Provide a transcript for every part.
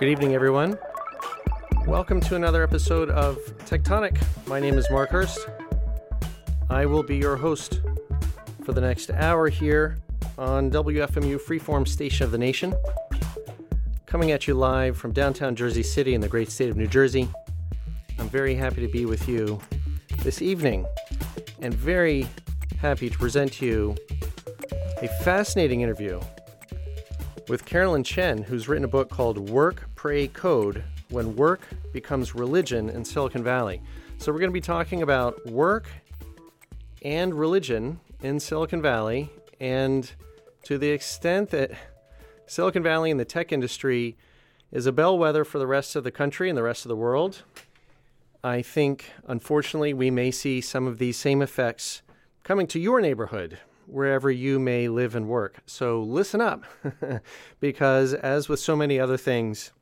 Good evening, everyone. Welcome to another episode of Techtonic. My name is Mark Hurst. I will be your host for the next hour here on WFMU Freeform Station of the Nation. Coming at you live from downtown Jersey City in the great state of New Jersey. I'm very happy to be with you this evening and very happy to present to you a fascinating interview with Carolyn Chen, who's written a book called Work, Pray, Code When Work Becomes Religion in Silicon Valley. So, we're going to be talking about work and religion in Silicon Valley, and to the extent that Silicon Valley and the tech industry is a bellwether for the rest of the country and the rest of the world. I think, unfortunately, we may see some of these same effects coming to your neighborhood wherever you may live and work. So listen up, because as with so many other things,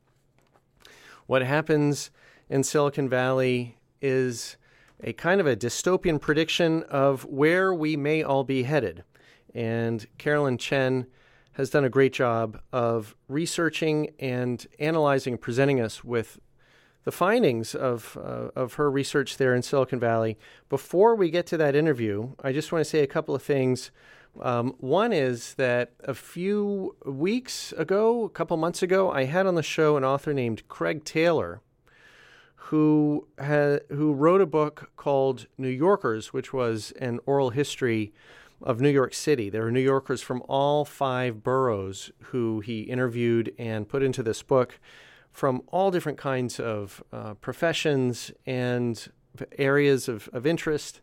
what happens in Silicon Valley is a kind of a dystopian prediction of where we may all be headed. And Carolyn Chen has done a great job of researching and analyzing and presenting us with the findings of, uh, of her research there in Silicon Valley. Before we get to that interview, I just want to say a couple of things. Um, one is that a few weeks ago, a couple months ago, I had on the show an author named Craig Taylor, who had, who wrote a book called New Yorkers, which was an oral history of New York City. There were New Yorkers from all five boroughs who he interviewed and put into this book from all different kinds of uh, professions and areas of, of interest.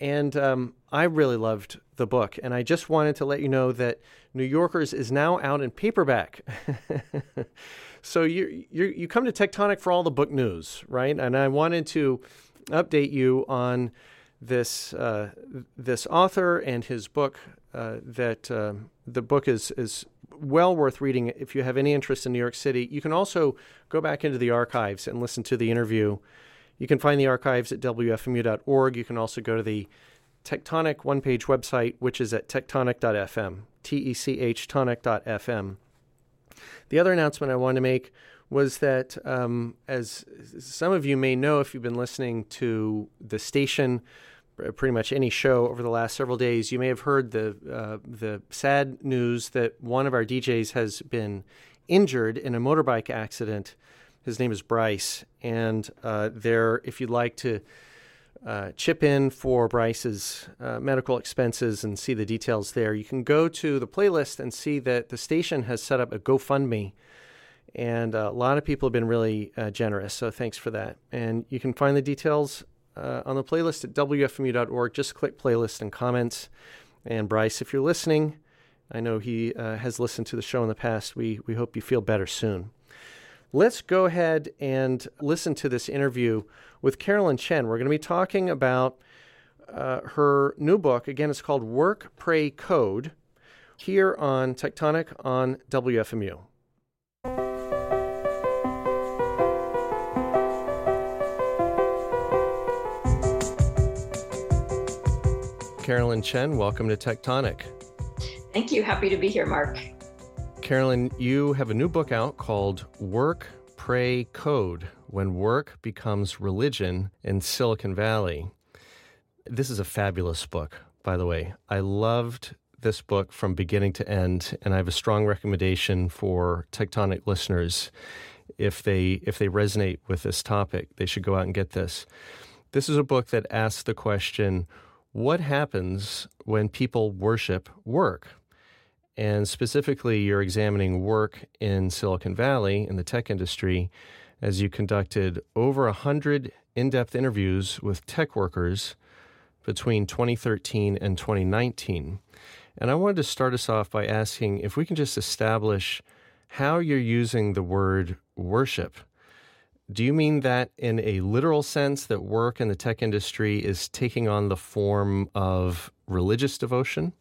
And um, I really loved the book. And I just wanted to let you know that New Yorkers is now out in paperback. so you you you come to Techtonic for all the book news, right? And I wanted to update you on this uh, this author and his book. Uh, that uh, the book is is well worth reading if you have any interest in New York City. You can also go back into the archives and listen to the interview. You can find the archives at WFMU.org. You can also go to the Techtonic one page website, which is at techtonic.fm, T E C H tonic.fm. The other announcement I wanted to make was that, um, as some of you may know if you've been listening to the station, pretty much any show over the last several days, you may have heard the uh, the sad news that one of our DJs has been injured in a motorbike accident. His name is Bryce, and uh, there, if you'd like to uh, chip in for Bryce's uh, medical expenses and see the details there, you can go to the playlist and see that the station has set up a GoFundMe. And uh, a lot of people have been really uh, generous, so thanks for that. And you can find the details uh, on the playlist at WFMU.org. Just click playlist and comments. And Bryce, if you're listening, I know he uh, has listened to the show in the past. We, we hope you feel better soon. Let's go ahead and listen to this interview with Carolyn Chen. We're going to be talking about uh, her new book. Again, it's called Work, Pray, Code, here on Techtonic on WFMU. Carolyn Chen, welcome to Techtonic. Thank you. Happy to be here, Mark. Carolyn, you have a new book out called Work, Pray, Code When Work Becomes Religion in Silicon Valley. This is a fabulous book, by the way. I loved this book from beginning to end, and I have a strong recommendation for Techtonic listeners. If they if they resonate with this topic, they should go out and get this. This is a book that asks the question, what happens when people worship work? And specifically, you're examining work in Silicon Valley in the tech industry as you conducted over 100 in depth interviews with tech workers between 2013 and 2019. And I wanted to start us off by asking if we can just establish how you're using the word worship. Do you mean that in a literal sense that work in the tech industry is taking on the form of religious devotion?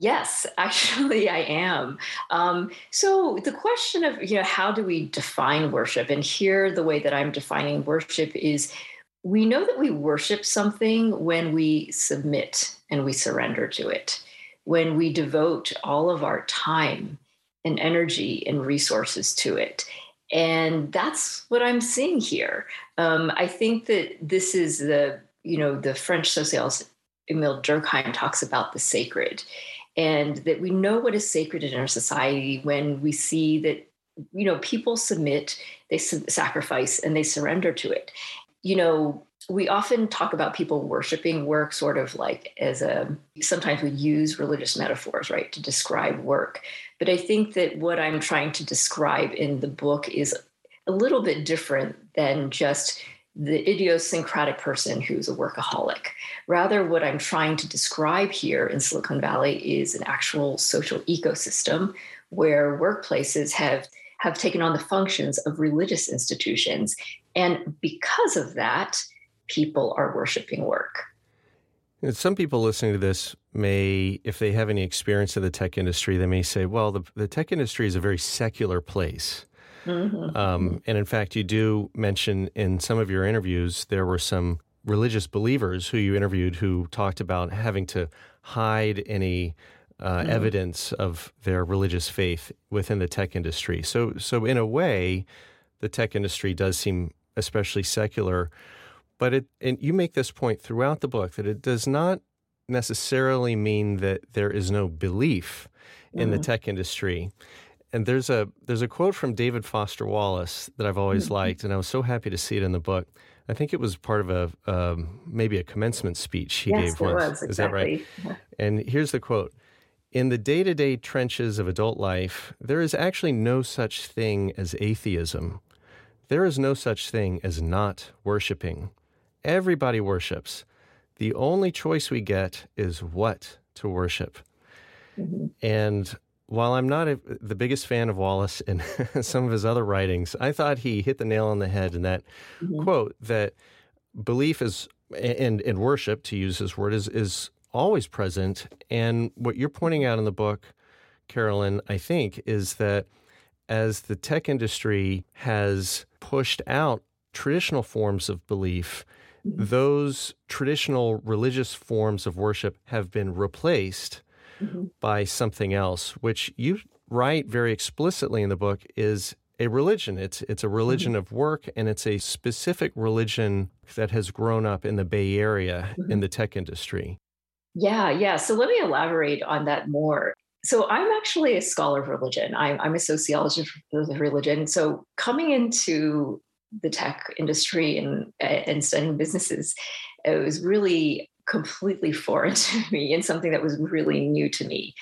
Yes, actually, I am. Um, so the question of you know how do we define worship? And here, the way that I'm defining worship is we know that we worship something when we submit and we surrender to it, when we devote all of our time and energy and resources to it. And that's what I'm seeing here. Um, I think that this is the, you know, the French sociologist Emile Durkheim talks about the sacred, and that we know what is sacred in our society when we see that, you know, people submit, they sacrifice, and they surrender to it. You know, we often talk about people worshiping work sort of like as a sometimes we use religious metaphors right to describe work but i think that what i'm trying to describe in the book is a little bit different than just the idiosyncratic person who's a workaholic rather what i'm trying to describe here in silicon valley is an actual social ecosystem where workplaces have have taken on the functions of religious institutions and because of that people are worshiping work. Some people listening to this may, if they have any experience in the tech industry, they may say, well, the, the tech industry is a very secular place. Mm-hmm. Um, and in fact, you do mention in some of your interviews, there were some religious believers who you interviewed who talked about having to hide any uh, mm-hmm. evidence of their religious faith within the tech industry. So, so in a way, the tech industry does seem especially secular. But it, and you make this point throughout the book that it does not necessarily mean that there is no belief in mm-hmm. the tech industry. And there's a there's a quote from David Foster Wallace that I've always mm-hmm. liked, and I was so happy to see it in the book. I think it was part of a um, maybe a commencement speech he yes, gave once. Was, exactly. Is that right? Yeah. And here's the quote. In the day to day trenches of adult life, there is actually no such thing as atheism. There is no such thing as not worshiping. Everybody worships. The only choice we get is what to worship. Mm-hmm. And while I'm not a, the biggest fan of Wallace and some of his other writings, I thought he hit the nail on the head in that mm-hmm. quote that belief is and and worship, to use his word, is is always present. And what you're pointing out in the book, Carolyn, I think, is that as the tech industry has pushed out traditional forms of belief those traditional religious forms of worship have been replaced mm-hmm. by something else, which you write very explicitly in the book is a religion. It's it's a religion mm-hmm. of work, and it's a specific religion that has grown up in the Bay Area mm-hmm. in the tech industry. Yeah, yeah. So let me elaborate on that more. So I'm actually a scholar of religion. I'm, I'm a sociologist of religion. So coming into the tech industry and and studying businesses, it was really completely foreign to me and something that was really new to me.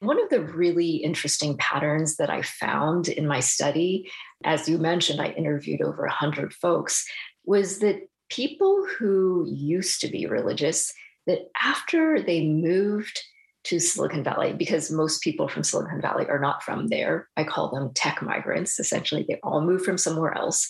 One of the really interesting patterns that I found in my study, as you mentioned, I interviewed over 100 folks, was that people who used to be religious, that after they moved to Silicon Valley because most people from Silicon Valley are not from there. I call them tech migrants. Essentially, they all moved from somewhere else.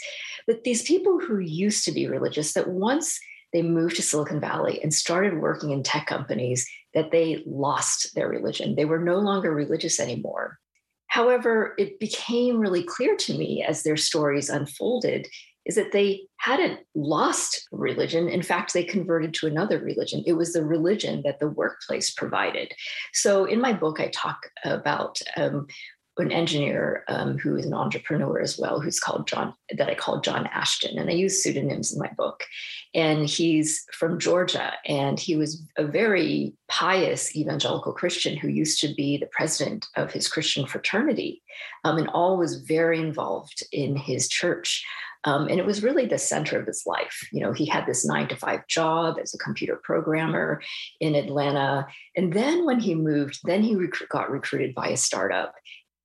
But these people who used to be religious, that once they moved to Silicon Valley and started working in tech companies, that they lost their religion. They were no longer religious anymore. However, it became really clear to me as their stories unfolded is that they hadn't lost religion. In fact, they converted to another religion. It was the religion that the workplace provided. So, in my book, I talk about um, an engineer um, who is an entrepreneur as well, who's called John, that I call John Ashton. And I use pseudonyms in my book. And he's from Georgia. And he was a very pious evangelical Christian who used to be the president of his Christian fraternity um, and always very involved in his church. Um, and it was really the center of his life. You know, he had this nine to five job as a computer programmer in Atlanta. And then when he moved, then he rec- got recruited by a startup.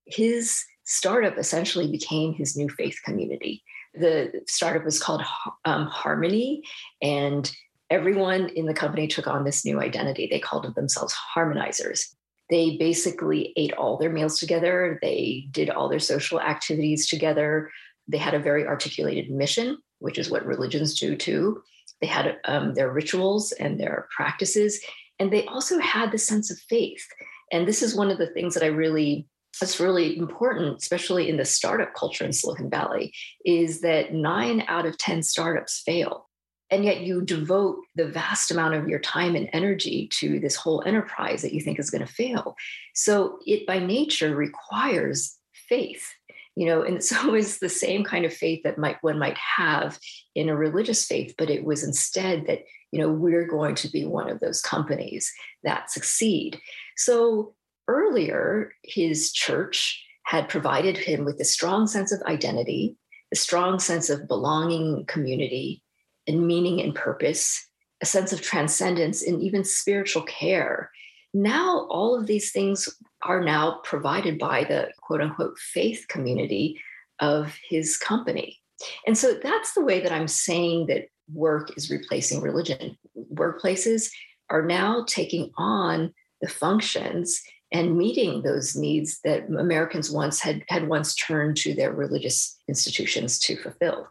His startup essentially became his new faith community. The startup was called um, Harmony, and everyone in the company took on this new identity. They called themselves harmonizers. They basically ate all their meals together. They did all their social activities together. They had a very articulated mission, which is what religions do too. They had um, their rituals and their practices, and they also had the sense of faith. And this is one of the things that I really that's really important, especially in the startup culture in Silicon Valley, is that nine out of 10 startups fail. and yet you devote the vast amount of your time and energy to this whole enterprise that you think is going to fail so it by nature requires faith you know and so it's the same kind of faith that might one might have in a religious faith but it was instead that you know we're going to be one of those companies that succeed so earlier his church had provided him with a strong sense of identity a strong sense of belonging community and meaning and purpose a sense of transcendence and even spiritual care now all of these things are now provided by the quote unquote faith community of his company. And so that's the way that I'm saying that work is replacing religion. Workplaces are now taking on the functions and meeting those needs that Americans once had had once turned to their religious institutions to fulfill.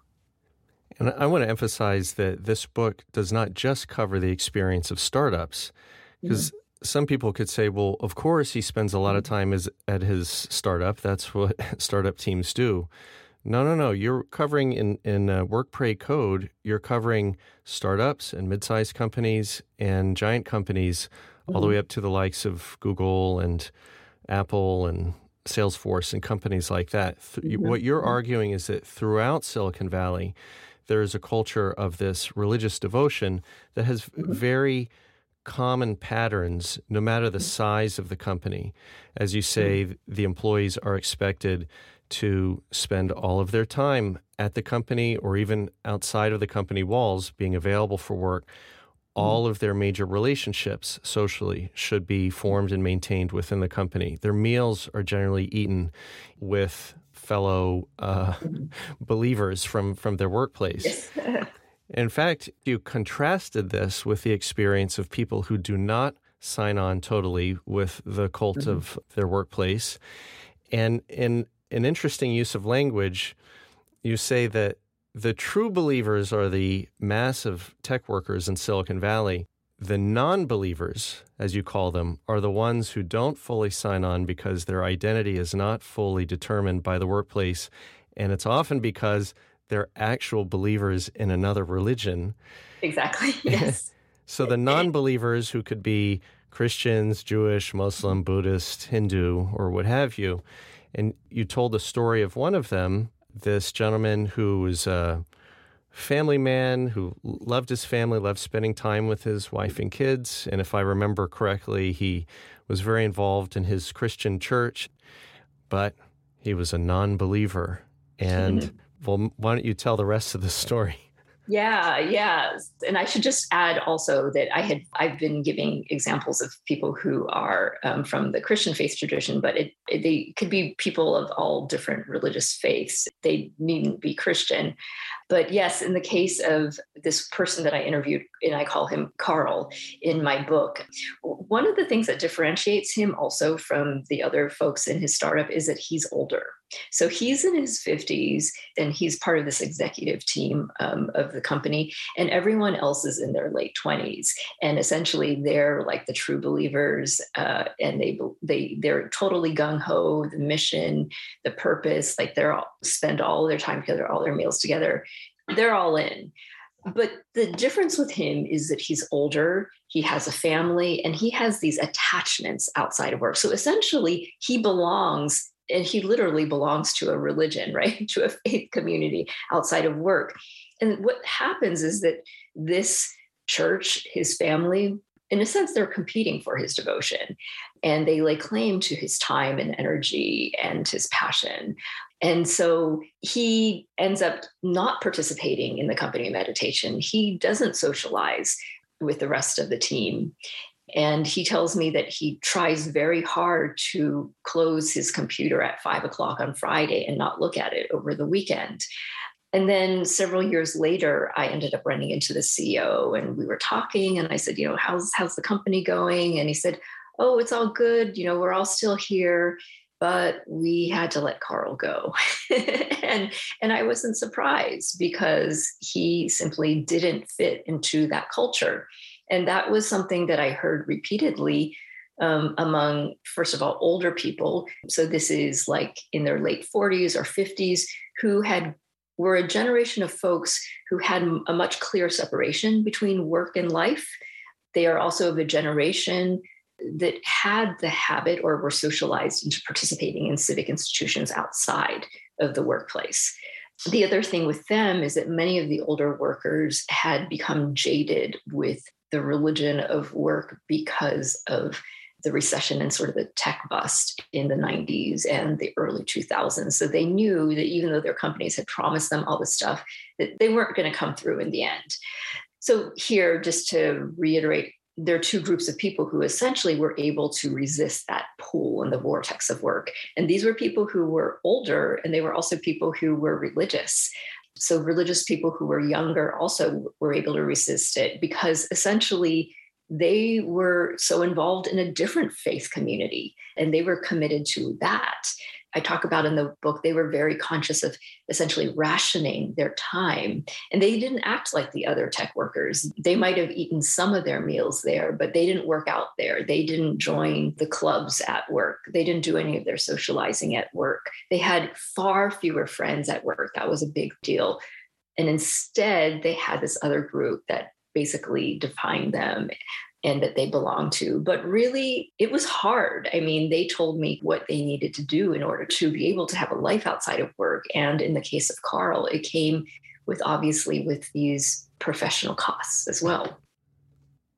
And I want to emphasize that this book does not just cover the experience of startups, because mm-hmm some people could say, well, of course, he spends a lot of time as, at his startup. That's what startup teams do. No, no, no. You're covering in in uh, Work Pray Code. You're covering startups and mid-sized companies and giant companies, mm-hmm. All the way mm-hmm. up to the likes of Google and Apple and Salesforce and companies like that. Mm-hmm. What you're mm-hmm. arguing is that throughout Silicon Valley, there is a culture of this religious devotion that has very common patterns no matter the size of the company. As you say, the employees are expected to spend all of their time at the company or even outside of the company walls being available for work. All of their major relationships socially should be formed and maintained within the company. Their meals are generally eaten with fellow uh, believers from, from their workplace. Yes. In fact, you contrasted this with the experience of people who do not sign on totally with the cult mm-hmm. of their workplace. And in an interesting use of language, you say that the true believers are the massive tech workers in Silicon Valley. The non believers, as you call them, are the ones who don't fully sign on because their identity is not fully determined by the workplace. And it's often because they're actual believers in another religion. Exactly. Yes. so the non believers who could be Christians, Jewish, Muslim, Buddhist, Hindu, or what have you. And you told the story of one of them, this gentleman who was a family man who loved his family, loved spending time with his wife and kids. And if I remember correctly, he was very involved in his Christian church, but he was a non believer. And Well, why don't you tell the rest of the story? Yeah, yeah. And I should just add also that I had I've been giving examples of people who are um, from the Christian faith tradition, but it, it, they could be people of all different religious faiths. They needn't be Christian. But yes, in the case of this person that I interviewed, and I call him Carl in my book, one of the things that differentiates him also from the other folks in his startup is that he's older. So he's in his 50s and he's part of this executive team um, of the company, and everyone else is in their late 20s. And essentially, they're like the true believers, uh, and they they they're totally gung ho. The mission, the purpose, like they're all spend all their time together, all their meals together. They're all in. But the difference with him is that he's older, he has a family, and he has these attachments outside of work. So essentially, he belongs and he literally belongs to a religion, right? to a faith community outside of work. And what happens is that this church, his family, in a sense, they're competing for his devotion and they lay claim to his time and energy and his passion. And so he ends up not participating in the company meditation. He doesn't socialize with the rest of the team. And he tells me that he tries very hard to close his computer at five o'clock on Friday and not look at it over the weekend. And then several years later, I ended up running into the CEO and we were talking. And I said, you know, how's how's the company going? And he said, Oh, it's all good. You know, we're all still here, but we had to let Carl go. and and I wasn't surprised because he simply didn't fit into that culture. And that was something that I heard repeatedly um, among, first of all, older people. So this is like in their late 40s or 50s who had were a generation of folks who had a much clearer separation between work and life. They are also of a generation that had the habit or were socialized into participating in civic institutions outside of the workplace. The other thing with them is that many of the older workers had become jaded with the religion of work because of the recession and sort of the tech bust in the 90s and the early 2000s. So they knew that even though their companies had promised them all this stuff, that they weren't going to come through in the end. So here, just to reiterate, there are two groups of people who essentially were able to resist that pull and the vortex of work. And these were people who were older, and they were also people who were religious. So religious people who were younger also were able to resist it because essentially they were so involved in a different faith community and they were committed to that. I talk about in the book, they were very conscious of essentially rationing their time. And they didn't act like the other tech workers. They might have eaten some of their meals there, but they didn't work out there. They didn't join the clubs at work. They didn't do any of their socializing at work. They had far fewer friends at work. That was a big deal. And instead, they had this other group that basically defined them and that they belong to. But really, it was hard. I mean, they told me what they needed to do in order to be able to have a life outside of work. And in the case of Carl, it came with obviously with these professional costs as well.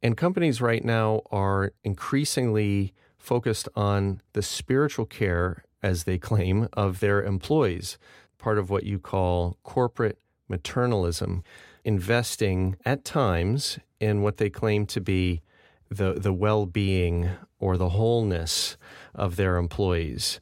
And companies right now are increasingly focused on the spiritual care, as they claim, of their employees, part of what you call corporate maternalism investing at times in what they claim to be the, the well being or the wholeness of their employees.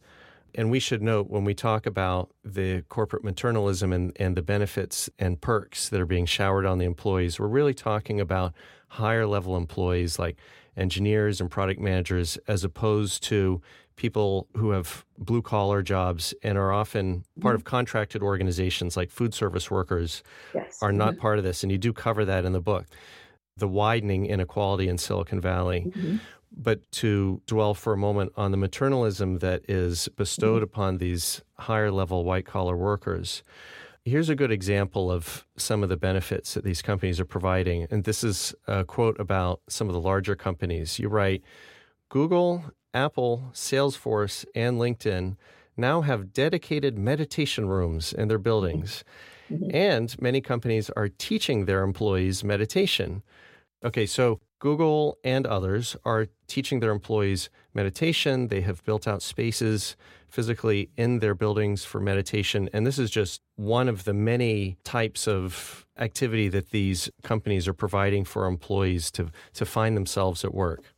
And we should note when we talk about the corporate maternalism and, and the benefits and perks that are being showered on the employees, we're really talking about higher level employees like engineers and product managers, as opposed to people who have blue collar jobs and are often part mm-hmm. of contracted organizations like food service workers yes. are not mm-hmm. part of this. And you do cover that in the book the widening inequality in Silicon Valley. Mm-hmm. But to dwell for a moment on the maternalism that is bestowed mm-hmm. upon these higher level white collar workers, here's a good example of some of the benefits that these companies are providing. And this is a quote about some of the larger companies. You write Google Apple, Salesforce, and LinkedIn now have dedicated meditation rooms in their buildings. Mm-hmm. And many companies are teaching their employees meditation. Okay, so Google and others are teaching their employees meditation. They have built out spaces physically in their buildings for meditation. And this is just one of the many types of activity that these companies are providing for employees to, to find themselves at work.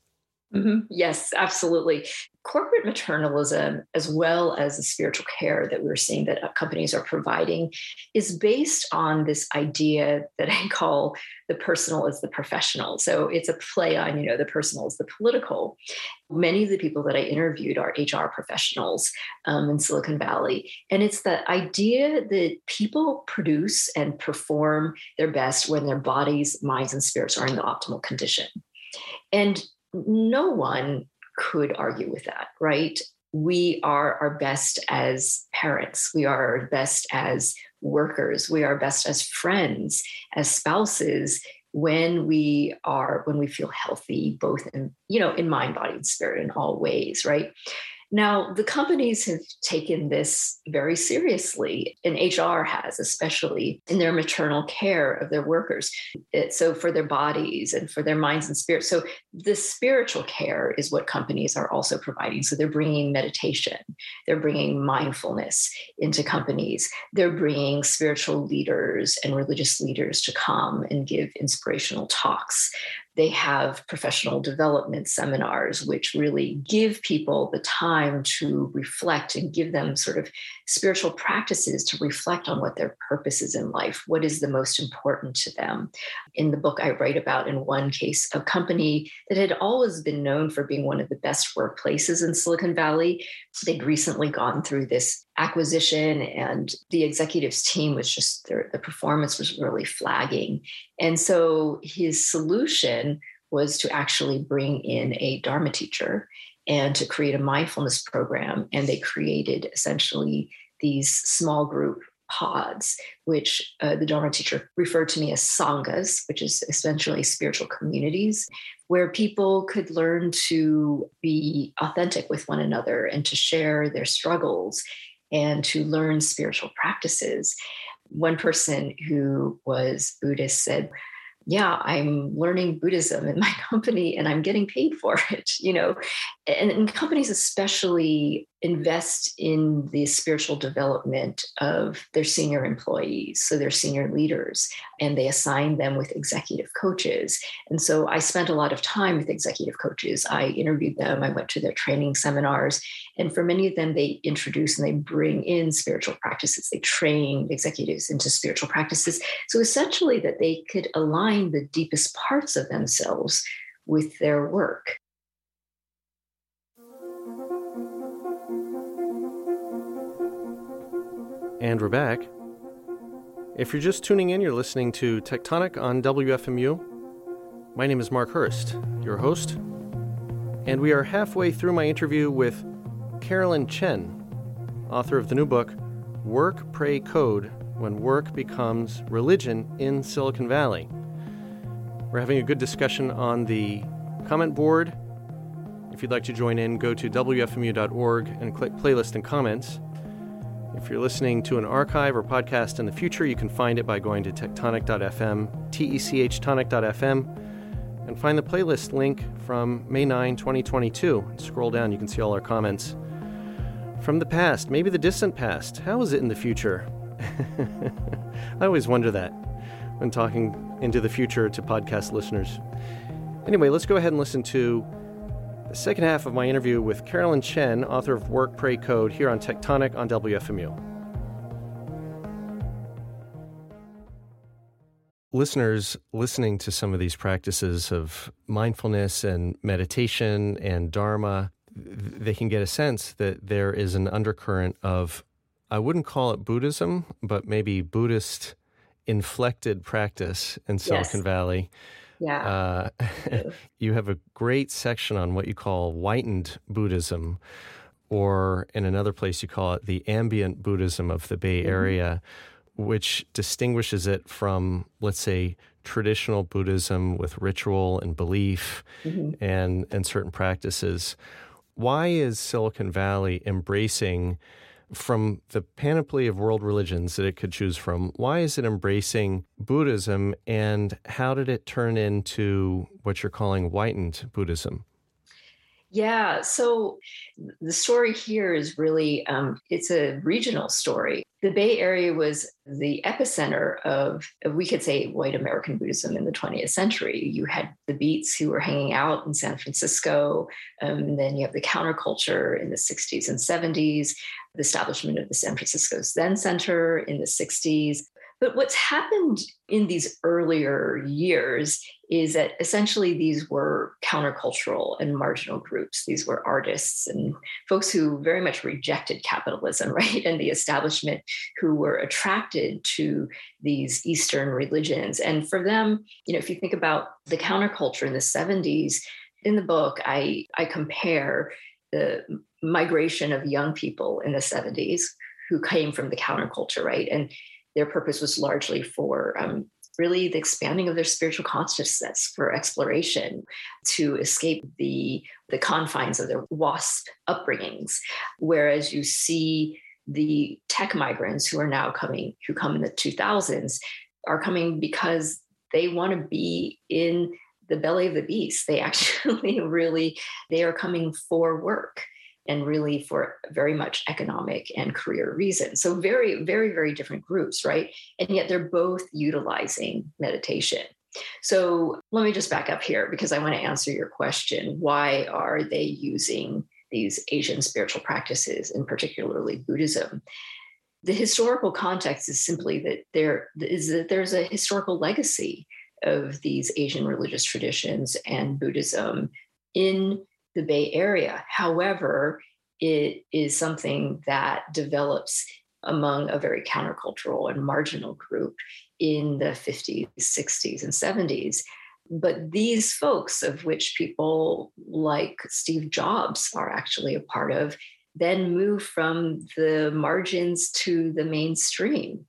Mm-hmm. Yes, absolutely. Corporate maternalism, as well as the spiritual care that we're seeing that uh, companies are providing, is based on this idea that I call the personal is the professional. So it's a play on, you know, the personal is the political. Many of the people that I interviewed are HR professionals um, in Silicon Valley. And it's the idea that people produce and perform their best when their bodies, minds, and spirits are in the optimal condition. And no one could argue with that, right? We are our best as parents. We are our best as workers. We are best as friends, as spouses when we are when we feel healthy both in you know in mind body and spirit in all ways right now, the companies have taken this very seriously, and HR has, especially in their maternal care of their workers. It, so, for their bodies and for their minds and spirits. So, the spiritual care is what companies are also providing. So, they're bringing meditation, they're bringing mindfulness into companies, they're bringing spiritual leaders and religious leaders to come and give inspirational talks. They have professional development seminars, which really give people the time to reflect and give them sort of spiritual practices to reflect on what their purpose is in life, what is the most important to them. In the book, I write about, in one case, a company that had always been known for being one of the best workplaces in Silicon Valley. They'd recently gone through this acquisition, and the executives team was just, their, the performance was really flagging. And so his solution was to actually bring in a Dharma teacher and to create a mindfulness program. And they created essentially these small group pods, which uh, the Dharma teacher referred to me as sanghas, which is essentially spiritual communities, where people could learn to be authentic with one another and to share their struggles and to learn spiritual practices. One person who was Buddhist said, yeah, I'm learning Buddhism in my company and I'm getting paid for it, you know. And, and, companies especially invest in the spiritual development of their senior employees, so their senior leaders, and they assign them with executive coaches. And so I spent a lot of time with executive coaches. I interviewed them, I went to their training seminars, and for many of them, they introduce and they bring in spiritual practices. They train executives into spiritual practices. So essentially, that they could align the deepest parts of themselves with their work. And we're back. If you're just tuning in, you're listening to Techtonic on WFMU. My name is Mark Hurst, your host, and we are halfway through my interview with Carolyn Chen, author of the new book, Work, Pray, Code When Work Becomes Religion in Silicon Valley. We're having a good discussion on the comment board. If you'd like to join in, go to WFMU.org and click playlist and comments. If you're listening to an archive or podcast in the future, you can find it by going to techtonic.fm, T E C H tonic.fm, and find the playlist link from May 9, 2022. Scroll down, you can see all our comments. From the past, maybe the distant past, how is it in the future? I always wonder that when talking into the future to podcast listeners. Anyway, let's go ahead and listen to second half of my interview with Carolyn Chen, author of Work, Pray, Code, here on Techtonic on WFMU. Listeners listening to some of these practices of mindfulness and meditation and Dharma, they can get a sense that there is an undercurrent of, I wouldn't call it Buddhism, but maybe Buddhist inflected practice in Silicon yes. Valley yeah. Uh, you have a great section on what you call whitened Buddhism, or in another place you call it the ambient Buddhism of the Bay mm-hmm. Area, which distinguishes it from, let's say, traditional Buddhism with ritual and belief mm-hmm. and, and certain practices. Why is Silicon Valley embracing? From the panoply of world religions that it could choose from, why is it embracing Buddhism and how did it turn into what you're calling whitened Buddhism? Yeah, so the story here is really um, it's a regional story. The Bay Area was the epicenter of, we could say, white American Buddhism in the 20th century. You had the Beats who were hanging out in San Francisco, um, and then you have the counterculture in the 60s and 70s the establishment of the San Francisco Zen Center in the 60s. But what's happened in these earlier years is that essentially these were countercultural and marginal groups. These were artists and folks who very much rejected capitalism, right? And the establishment who were attracted to these Eastern religions. And for them, you know, if you think about the counterculture in the 70s, in the book, I, I compare the migration of young people in the 70s who came from the counterculture, right? And their purpose was largely for um, really the expanding of their spiritual consciousness for exploration to escape the the confines of their wasp upbringings. Whereas you see the tech migrants who are now coming who come in the 2000s are coming because they want to be in the belly of the beast. They actually really they are coming for work and really for very much economic and career reasons. So, very, very, very different groups, right? And yet they're both utilizing meditation. So, let me just back up here because I want to answer your question. Why are they using these Asian spiritual practices, and particularly Buddhism? The historical context is simply that there is that there's a historical legacy of these Asian religious traditions and Buddhism in the Bay Area. However, it is something that develops among a very countercultural and marginal group in the 50s, 60s, and 70s. But these folks, of which people like Steve Jobs are actually a part of, then move from the margins to the mainstream.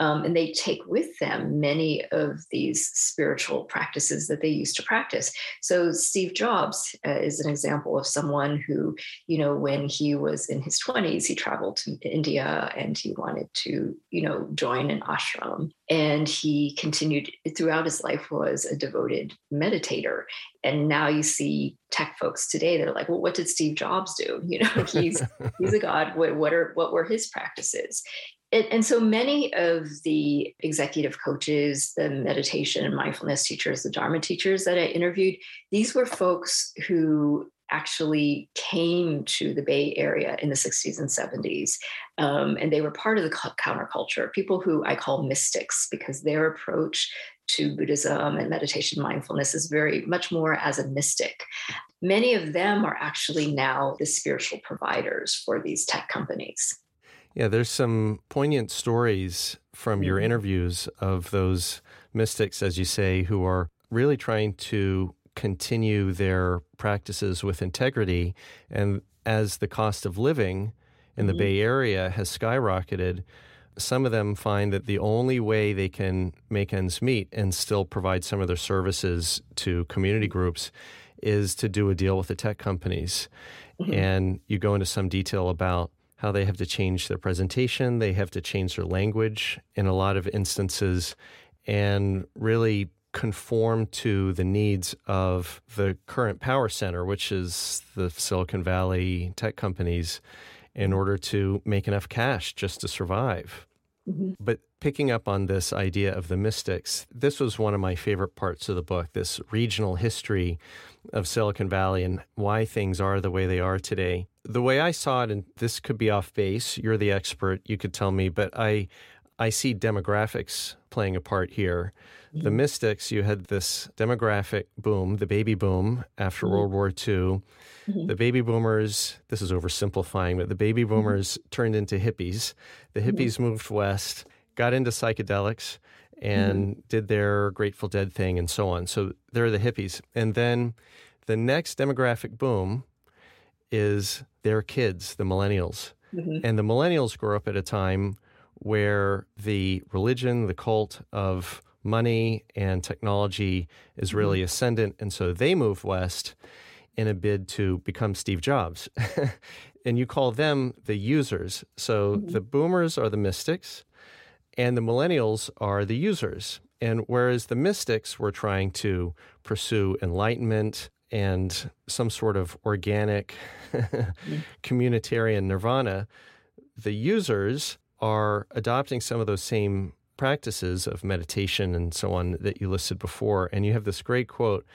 Um, and they take with them many of these spiritual practices that they used to practice. So Steve Jobs uh, is an example of someone who, you know, when he was in his 20s, he traveled to India and he wanted to, you know, join an ashram. And he continued throughout his life was a devoted meditator. And now you see tech folks today, they're like, well, what did Steve Jobs do? You know, he's he's a god. What, what are what were his practices? And so many of the executive coaches, the meditation and mindfulness teachers, the Dharma teachers that I interviewed, these were folks who actually came to the Bay Area in the 60s and 70s. Um, and they were part of the counterculture, people who I call mystics, because their approach to Buddhism and meditation mindfulness is very much more as a mystic. Many of them are actually now the spiritual providers for these tech companies. Yeah, there's some poignant stories from your mm-hmm. interviews of those mystics, as you say, who are really trying to continue their practices with integrity. And as the cost of living in the mm-hmm. Bay Area has skyrocketed, some of them find that the only way they can make ends meet and still provide some of their services to community mm-hmm. groups is to do a deal with the tech companies. Mm-hmm. And you go into some detail about how they have to change their presentation, they have to change their language in a lot of instances, and really conform to the needs of the current power center, which is the Silicon Valley tech companies, in order to make enough cash just to survive. Mm-hmm. But picking up on this idea of the mystics, this was one of my favorite parts of the book this regional history of Silicon Valley and why things are the way they are today. The way I saw it, and this could be off base, you're the expert, you could tell me, but I, I see demographics playing a part here. Mm-hmm. The mystics, you had this demographic boom, the baby boom after mm-hmm. World War II. Mm-hmm. The baby boomers, this is oversimplifying, but the baby mm-hmm. boomers turned into hippies. The mm-hmm. hippies moved west, got into psychedelics, and mm-hmm. did their Grateful Dead thing and so on. So they're the hippies. And then the next demographic boom is their kids, the millennials. Mm-hmm. And the millennials grow up at a time where the religion, the cult of money and technology is mm-hmm. really mm-hmm. ascendant. And so they move west in a bid to become Steve Jobs. and you call them the users. So mm-hmm. the boomers are the mystics, and the millennials are the users. And whereas the mystics were trying to pursue enlightenment and some sort of organic mm-hmm. communitarian nirvana, the users are adopting some of those same practices of meditation and so on that you listed before. And you have this great quote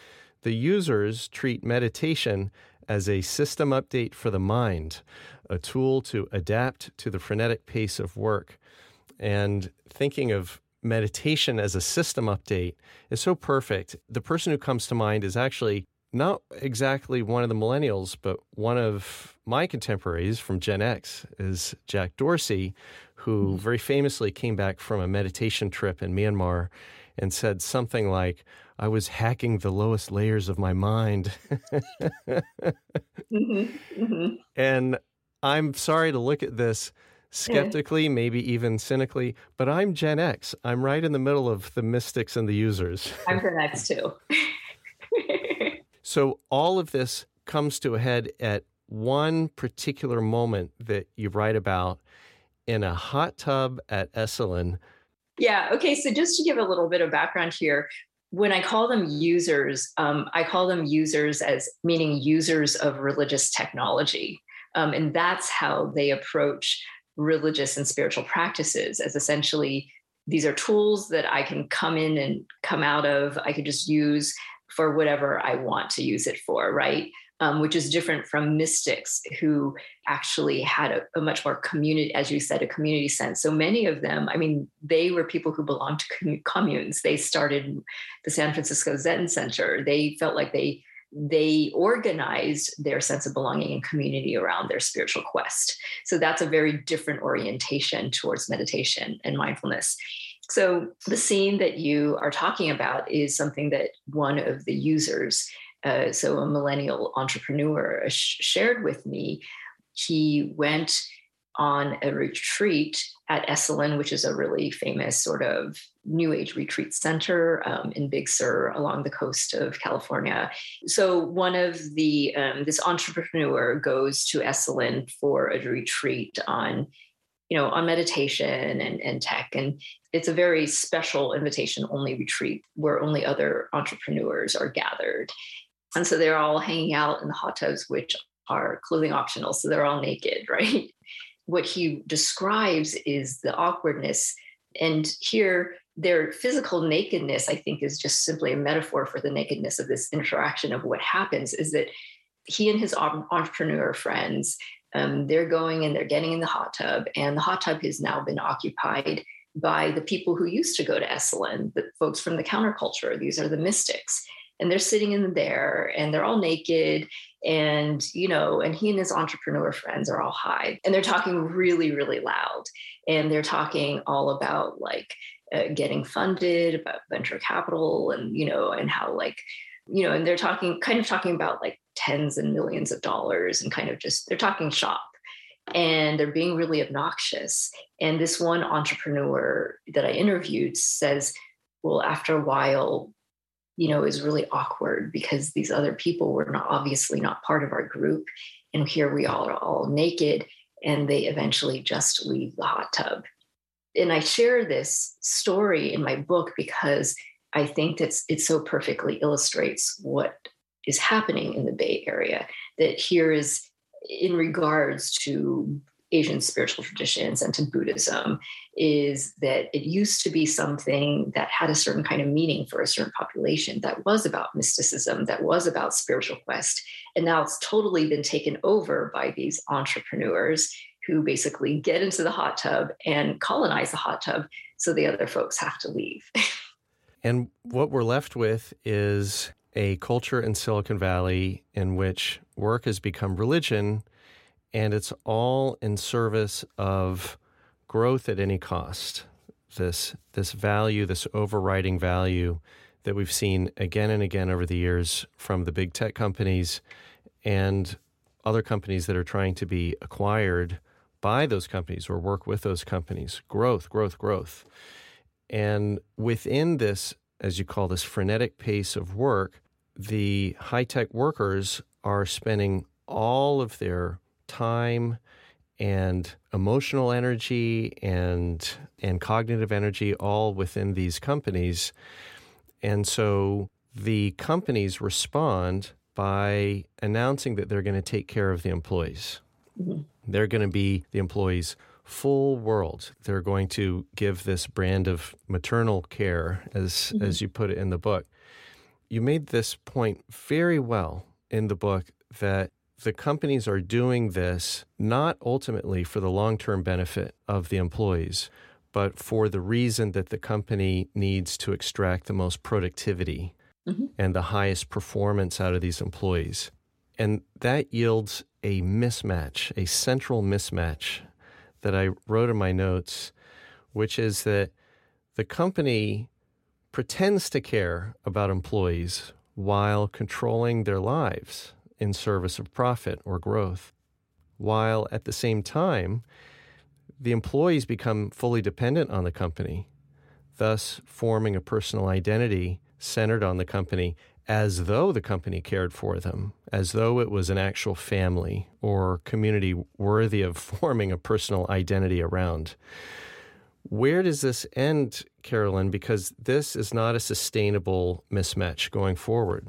The users treat meditation as a system update for the mind, a tool to adapt to the frenetic pace of work. And thinking of meditation as a system update is so perfect. The person who comes to mind is actually not exactly one of the millennials, but one of my contemporaries from Gen X is Jack Dorsey, who mm-hmm. very famously came back from a meditation trip in Myanmar and said something like, I was hacking the lowest layers of my mind. mm-hmm, mm-hmm. And I'm sorry to look at this skeptically, maybe even cynically, but I'm Gen X. I'm right in the middle of the mystics and the users. I'm Gen X too. so all of this comes to a head at one particular moment that you write about in a hot tub at Esalen. Yeah. Okay. So just to give a little bit of background here, when I call them users, um, I call them users as meaning users of religious technology. Um, and that's how they approach religious and spiritual practices as essentially these are tools that I can come in and come out of. I could just use for whatever I want to use it for, right? um, which is different from mystics who actually had a, a, much more community, as you said, a community sense. So many of them, I mean, they were people who belonged to communes. They started the San Francisco Zen Center. They felt like they they organized their sense of belonging and community around their spiritual quest. So that's a very different orientation towards meditation and mindfulness. So the scene that you are talking about is something that one of the users uh, so a millennial entrepreneur sh- shared with me he went on a retreat at Esalen, which is a really famous sort of New Age retreat center um, in Big Sur along the coast of California. So one of the um, this entrepreneur goes to Esalen for a retreat on, you know, on meditation and, and tech, and it's a very special invitation only retreat where only other entrepreneurs are gathered, and so they're all hanging out in the hot tubs, which are clothing optional, so they're all naked, right? What he describes is the awkwardness and here their physical nakedness i think is just simply a metaphor for the nakedness of this interaction of what happens is that he and his entrepreneur friends um, they're going and they're getting in the hot tub and the hot tub has now been occupied by the people who used to go to Esalen, the folks from the counterculture. These are the mystics. And they're sitting in there and they're all naked. And, you know, and he and his entrepreneur friends are all high and they're talking really, really loud. And they're talking all about like uh, getting funded, about venture capital, and you know, and how like you know, and they're talking kind of talking about like tens and millions of dollars, and kind of just they're talking shop, and they're being really obnoxious. And this one entrepreneur that I interviewed says, well, after a while, you know, is really awkward because these other people were not obviously not part of our group. And here we all are all naked, and they eventually just leave the hot tub and I share this story in my book because I think that it so perfectly illustrates what is happening in the Bay Area. That here is in regards to Asian spiritual traditions and to Buddhism is that it used to be something that had a certain kind of meaning for a certain population that was about mysticism, that was about spiritual quest. And now it's totally been taken over by these entrepreneurs who basically get into the hot tub and colonize the hot tub so the other folks have to leave. and what we're left with is a culture in Silicon Valley in which work has become religion and it's all in service of growth at any cost. This this value, this overriding value that we've seen again and again over the years from the big tech companies and other companies that are trying to be acquired by those companies or work with those companies. Growth, growth, growth. And within this, as you call this frenetic pace of work, the high tech workers are spending all of their time and emotional energy and and cognitive energy all within these companies. And so the companies respond by announcing that they're going to take care of the employees. Mm-hmm. They're going to be the employee's full world. They're going to give this brand of maternal care, as mm-hmm. as you put it in the book. You made this point very well in the book that the companies are doing this not ultimately for the long term benefit of the employees, but for the reason that the company needs to extract the most productivity mm-hmm. and the highest performance out of these employees. And that yields a mismatch, a central mismatch that I wrote in my notes, which is that the company pretends to care about employees while controlling their lives in service of profit or growth, while at the same time, the employees become fully dependent on the company, thus forming a personal identity centered on the company as though the company cared for them, as though it was an actual family or community worthy of forming a personal identity around. Where does this end, Carolyn? Because this is not a sustainable mismatch going forward.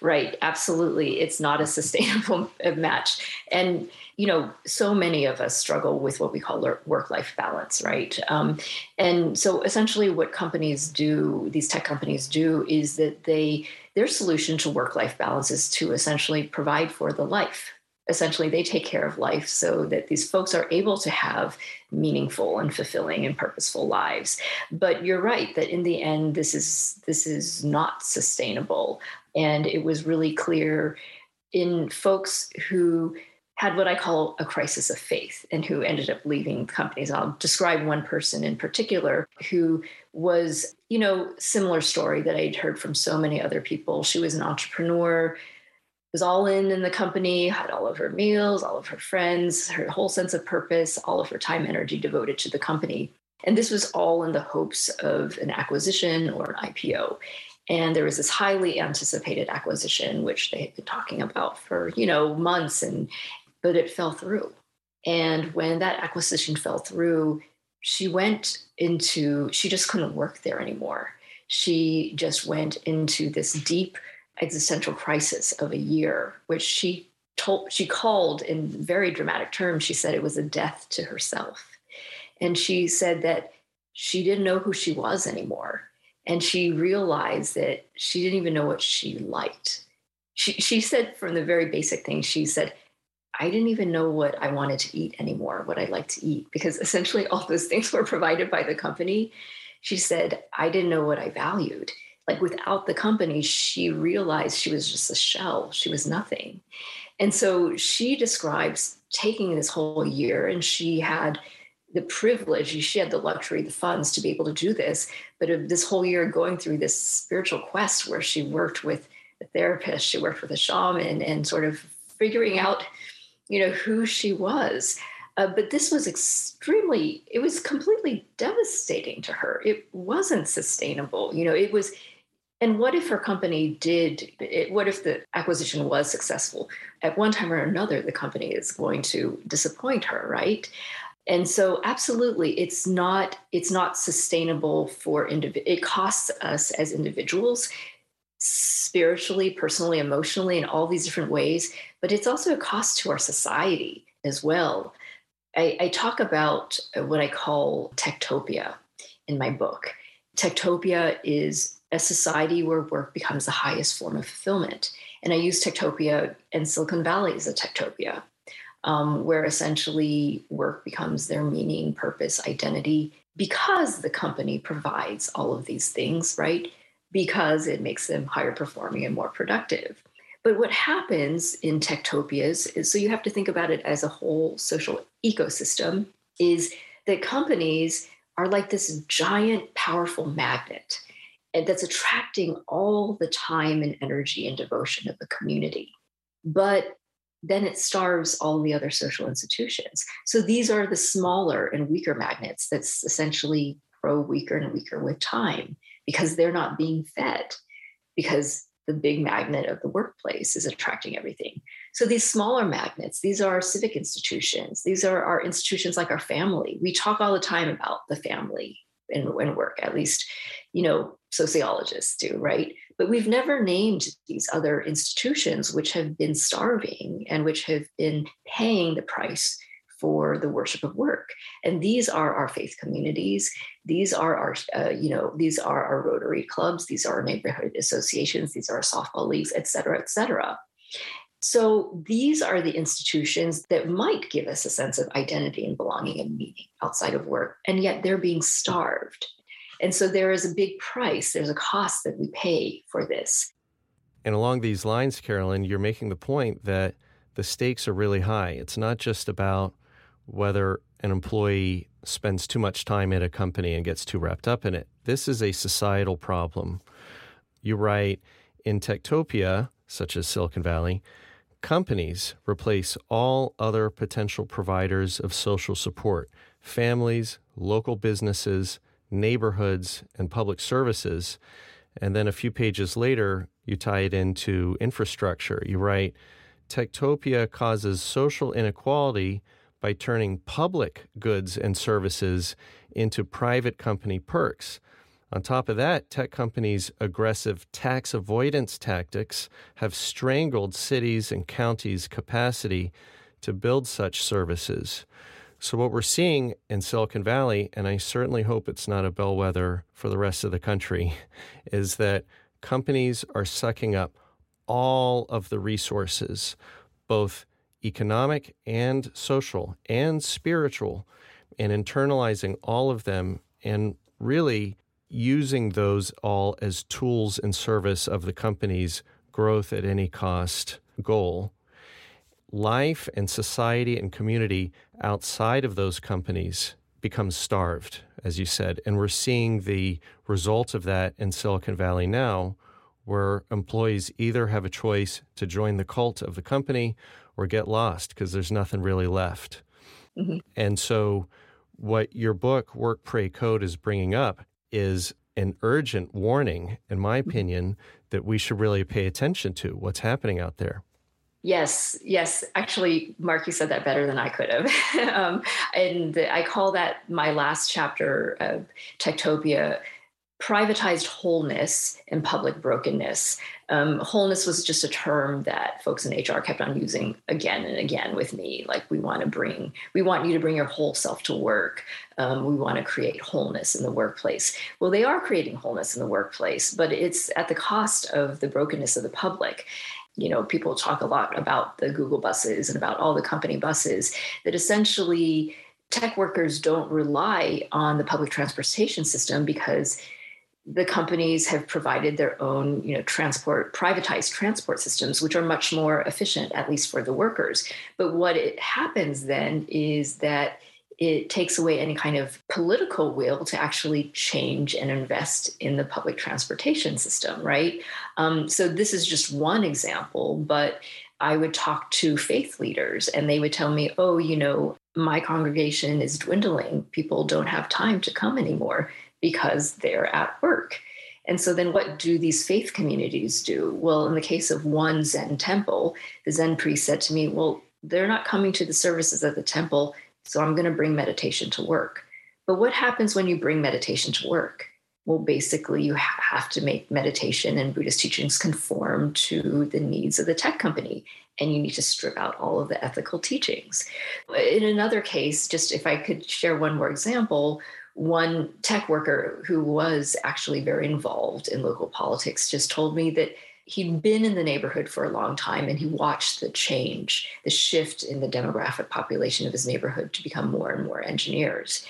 Right, absolutely. It's not a sustainable match. And, you know, so many of us struggle with what we call work life balance, right? Um, and so essentially, what companies do, these tech companies do, is that they, their solution to work life balance is to essentially provide for the life. Essentially, they take care of life so that these folks are able to have meaningful and fulfilling and purposeful lives. But you're right that in the end, this is this is not sustainable. And it was really clear in folks who had what I call a crisis of faith and who ended up leaving companies. I'll describe one person in particular who was, you know, similar story that I'd heard from so many other people. She was an entrepreneur. Was all in in the company, had all of her meals, all of her friends, her whole sense of purpose, all of her time, energy devoted to the company. And this was all in the hopes of an acquisition or an IPO. And there was this highly anticipated acquisition, which they had been talking about for, you know, months, and but it fell through. And when that acquisition fell through, she went into, she just couldn't work there anymore. She just went into this deep existential crisis of a year, which she told, she called in very dramatic terms. She said it was a death to herself. And she said that she didn't know who she was anymore. And she realized that she didn't even know what she liked. She, she said, from the very basic things, she said, I didn't even know what I wanted to eat anymore, what I like to eat, because essentially all those things were provided by the company. She said, I didn't know what I valued. Like without the company, she realized she was just a shell, she was nothing. And so she describes taking this whole year, and she had the privilege, she had the luxury, the funds to be able to do this. But this whole year going through this spiritual quest where she worked with a therapist, she worked with a shaman, and sort of figuring out you know, who she was. Uh, but this was extremely, it was completely devastating to her. It wasn't sustainable. You know, it was, and what if her company did, it, what if the acquisition was successful? At one time or another, the company is going to disappoint her, right? and so absolutely it's not it's not sustainable for individual it costs us as individuals spiritually, personally, emotionally, in all these different ways, but it's also a cost to our society as well. I, I talk about what I call techtopia in my book. Techtopia is a society where work becomes the highest form of fulfillment. And I use techtopia and Silicon Valley as a techtopia, um, where essentially work becomes their meaning, purpose, identity, because the company provides all of these things, right? because it makes them higher performing and more productive. But what happens in techtopias is so you have to think about it as a whole social ecosystem is that companies are like this giant, powerful magnet that's attracting all the time and energy and devotion of the community. But then it starves all the other social institutions. So these are the smaller and weaker magnets that's essentially grow weaker and weaker with time because they're not being fed because the big magnet of the workplace is attracting everything. So these smaller magnets, these are our civic institutions. These are our institutions like our family. We talk all the time about the family in, in work, at least, you know, sociologists do, right? But we've never named these other institutions which have been starving and which have been paying the price for the worship of work. And these are our faith communities. These are our, uh, you know, these are our Rotary clubs. These are our neighborhood associations. These are our softball leagues, et cetera, et cetera. So these are the institutions that might give us a sense of identity and belonging and meaning outside of work, and yet they're being starved. And so there is a big price, there's a cost that we pay for this. And along these lines, Carolyn, you're making the point that the stakes are really high. It's not just about whether an employee spends too much time at a company and gets too wrapped up in it. This is a societal problem. You write in Techtopia, such as Silicon Valley, companies replace all other potential providers of social support families, local businesses, neighborhoods, and public services. And then a few pages later, you tie it into infrastructure. You write, Techtopia causes social inequality by turning public goods and services into private company perks. On top of that, tech companies' aggressive tax avoidance tactics have strangled cities' and counties' capacity to build such services. So, what we're seeing in Silicon Valley, and I certainly hope it's not a bellwether for the rest of the country, is that companies are sucking up all of the resources, both economic and social and spiritual, and internalizing all of them and really using those all as tools in service of the company's growth at any cost goal. Life and society and community outside of those companies becomes starved, as you said. And we're seeing the result of that in Silicon Valley now, where employees either have a choice to join the cult of the company or get lost because there's nothing really left. Mm-hmm. And so, what your book, Work, Pray, Code, is bringing up is an urgent warning, in my mm-hmm. opinion, that we should really pay attention to what's happening out there. Yes, yes. Actually, Mark, you said that better than I could have. um, and I call that my last chapter of Techtopia privatized wholeness and public brokenness. Um, wholeness was just a term that folks in HR kept on using again and again with me. Like, we want to bring, we want you to bring your whole self to work. Um, we want to create wholeness in the workplace. Well, they are creating wholeness in the workplace, but it's at the cost of the brokenness of the public you know people talk a lot about the google buses and about all the company buses that essentially tech workers don't rely on the public transportation system because the companies have provided their own you know transport privatized transport systems which are much more efficient at least for the workers. But what it happens then is that it takes away any kind of political will to actually change and invest in the public transportation system right um, so this is just one example but i would talk to faith leaders and they would tell me oh you know my congregation is dwindling people don't have time to come anymore because they're at work. And so then what do these faith communities do? Well, in the case of one Zen temple, the Zen priest said to me, Well, they're not coming to the services at the temple, so I'm going to bring meditation to work. But what happens when you bring meditation to work? Well, basically, you have to make meditation and Buddhist teachings conform to the needs of the tech company, and you need to strip out all of the ethical teachings. In another case, just if I could share one more example, one tech worker who was actually very involved in local politics just told me that he'd been in the neighborhood for a long time and he watched the change, the shift in the demographic population of his neighborhood to become more and more engineers.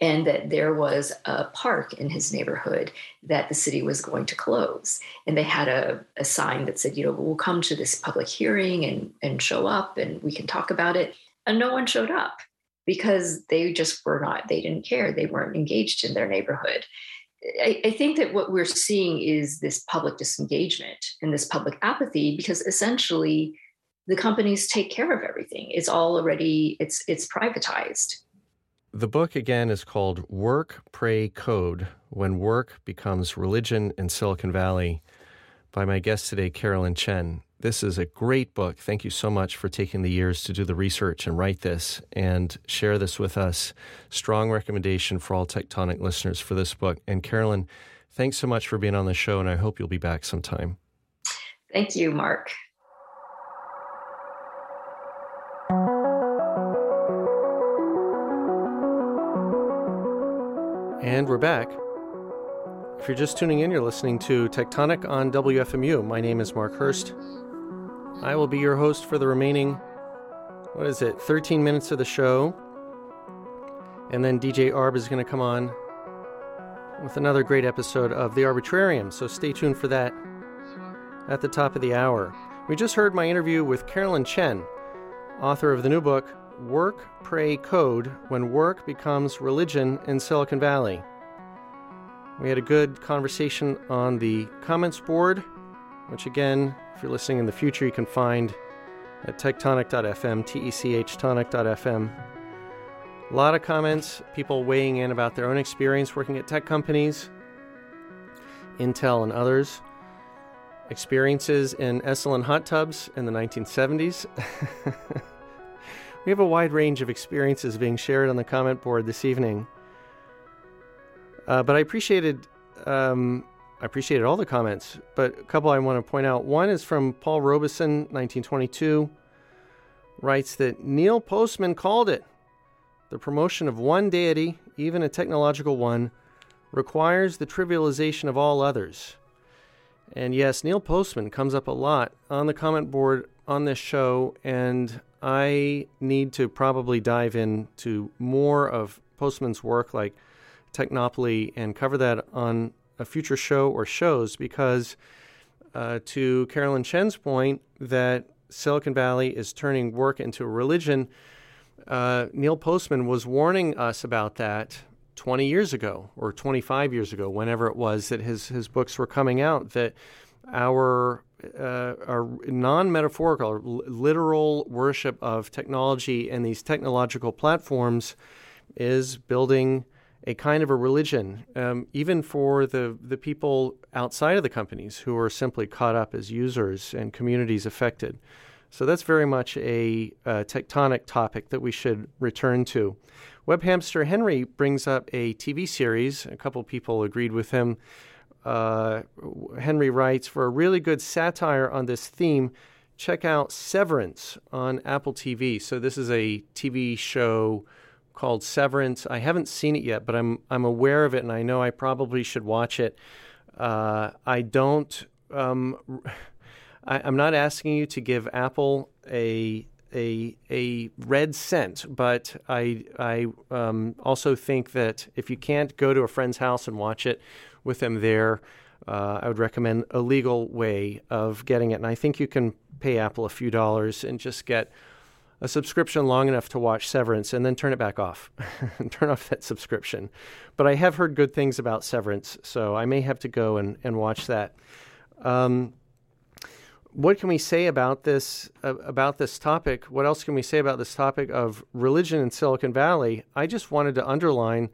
And that there was a park in his neighborhood that the city was going to close. And they had a, a sign that said, you know, we'll come to this public hearing and, and show up and we can talk about it. And no one showed up because they just were not, they didn't care. They weren't engaged in their neighborhood. I, I, think that what we're seeing is this public disengagement and this public apathy because essentially the companies take care of everything. It's all already, it's it's privatized. The book again is called Work, Pray, Code When Work Becomes Religion in Silicon Valley by my guest today, Carolyn Chen. This is a great book. Thank you so much for taking the years to do the research and write this and share this with us. Strong recommendation for all Techtonic listeners for this book. And Carolyn, thanks so much for being on the show, and I hope you'll be back sometime. Thank you, Mark. And we're back. If you're just tuning in, you're listening to Techtonic on WFMU. My name is Mark Hurst. I will be your host for the remaining, what is it, 13 minutes of the show. And then DJ Arb is going to come on with another great episode of The Arbitrarium, so stay tuned for that at the top of the hour. We just heard my interview with Carolyn Chen, author of the new book, Work, Pray, Code When Work Becomes Religion in Silicon Valley. We had a good conversation on the comments board, which again if you're listening in the future, you can find at techtonic.fm, T E C H tonic.fm. A lot of comments, people weighing in about their own experience working at tech companies, Intel, and others. Experiences in Esalen hot tubs in the 1970s. we have a wide range of experiences being shared on the comment board this evening. Uh, but I appreciated um, I appreciated all the comments, but a couple I want to point out. One is from Paul Robeson, 1922, writes that Neil Postman called it the promotion of one deity, even a technological one, requires the trivialization of all others. And yes, Neil Postman comes up a lot on the comment board on this show, and I need to probably dive into more of Postman's work like Technopoly and cover that on a future show or shows because, uh, to Carolyn Chen's point, that Silicon Valley is turning work into a religion. Uh, Neil Postman was warning us about that 20 years ago or 25 years ago, whenever it was that his, his books were coming out, that our uh, our non-metaphorical, literal worship of technology and these technological platforms is building a kind of a religion, um, even for the, the people outside of the companies who are simply caught up as users and communities affected. So that's very much a, a Techtonic topic that we should return to. Web Hamster Henry brings up a TV series. A couple people agreed with him. Uh, Henry writes for a really good satire on this theme. Check out Severance on Apple TV. So this is a TV show called Severance. I haven't seen it yet, but I'm I'm aware of it, and I know I probably should watch it. Uh, I don't. Um, I, am not asking you to give Apple a a a red cent, but I I um, also think that if you can't go to a friend's house and watch it with them there, uh, I would recommend a legal way of getting it. And I think you can pay Apple a few dollars and just get a subscription long enough to watch Severance and then turn it back off and turn off that subscription. But I have heard good things about Severance, so I may have to go and, and watch that. Um, what can we say about this uh, about this topic? What else can we say about this topic of religion in Silicon Valley? I just wanted to underline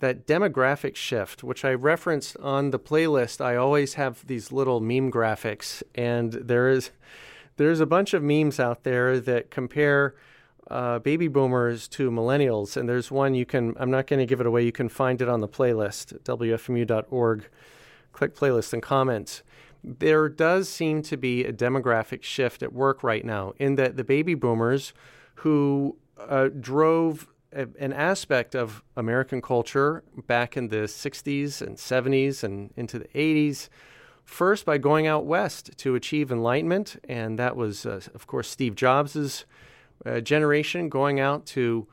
that demographic shift, which I referenced on the playlist. I always have these little meme graphics, and there is there's a bunch of memes out there that compare uh, baby boomers to millennials, and there's one you can. I'm not going to give it away. You can find it on the playlist wfmu.org. Click playlist and comments. There does seem to be a demographic shift at work right now, in that the baby boomers who uh, drove a, an aspect of American culture back in the 60s and 70s and into the 80s First, by going out west to achieve enlightenment, and that was, uh, of course, Steve Jobs's uh, generation going out to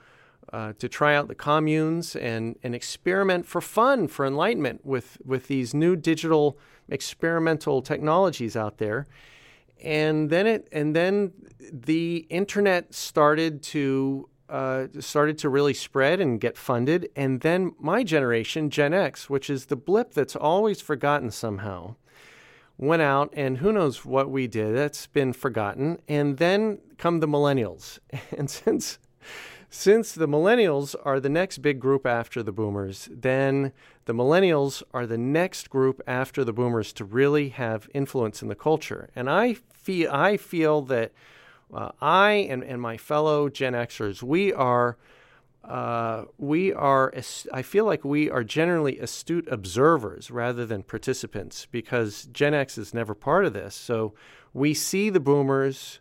uh, to try out the communes and, and experiment for fun, for enlightenment with, with these new digital experimental technologies out there. And then it and then the internet started to uh, started to really spread and get funded. And then my generation, Gen X, which is the blip that's always forgotten somehow, went out and who knows what we did. That's been forgotten. And then come the millennials. And since since the millennials are the next big group after the boomers, then the millennials are the next group after the boomers to really have influence in the culture. And I feel I feel that uh, I and, and my fellow Gen Xers, we are uh, we are, I feel like we are generally astute observers rather than participants because Gen X is never part of this. So we see the boomers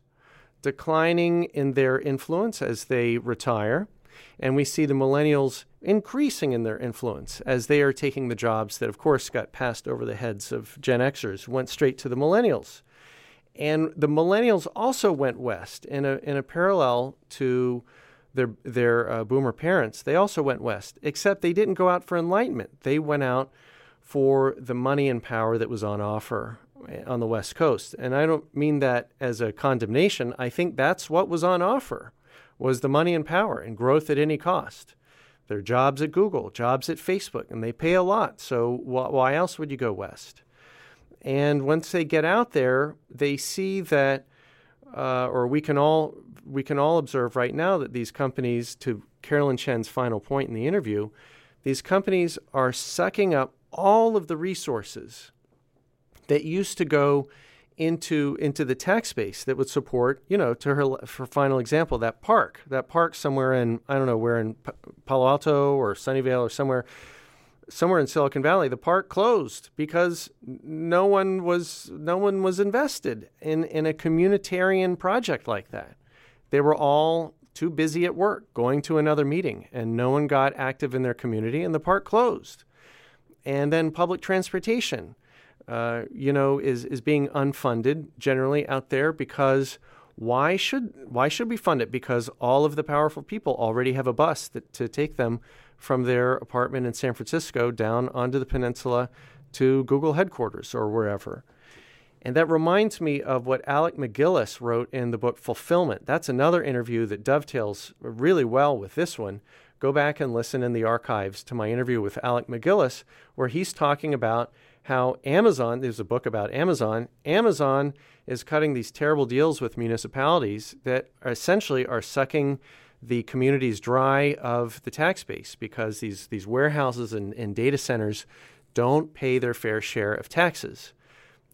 declining in their influence as they retire, and we see the millennials increasing in their influence as they are taking the jobs that, of course, got passed over the heads of Gen Xers, went straight to the millennials. And the millennials also went west in a, in a parallel to their their uh, boomer parents, they also went west, except they didn't go out for enlightenment. They went out for the money and power that was on offer eh, on the West Coast. And I don't mean that as a condemnation. I think that's what was on offer was the money and power and growth at any cost. There are jobs at Google, jobs at Facebook, and they pay a lot. So wh- why else would you go west? And once they get out there, they see that, uh, or we can all we can all observe right now that these companies, to Carolyn Chen's final point in the interview, these companies are sucking up all of the resources that used to go into into the tax base that would support, you know, to her for final example, that park, that park somewhere in I don't know where in Palo Alto or Sunnyvale or somewhere somewhere in Silicon Valley, the park closed because no one was no one was invested in in a communitarian project like that. They were all too busy at work going to another meeting, and no one got active in their community, and the park closed. And then public transportation, uh, you know, is, is being unfunded generally out there because why should why should we fund it? Because all of the powerful people already have a bus that, to take them from their apartment in San Francisco down onto the peninsula to Google headquarters or wherever. And that reminds me of what Alec MacGillis wrote in the book Fulfillment. That's another interview that dovetails really well with this one. go back and listen in the archives to my interview with Alec MacGillis, where he's talking about how Amazon, there's a book about Amazon, Amazon is cutting these terrible deals with municipalities that essentially are sucking the communities dry of the tax base because these, these warehouses and, and data centers don't pay their fair share of taxes.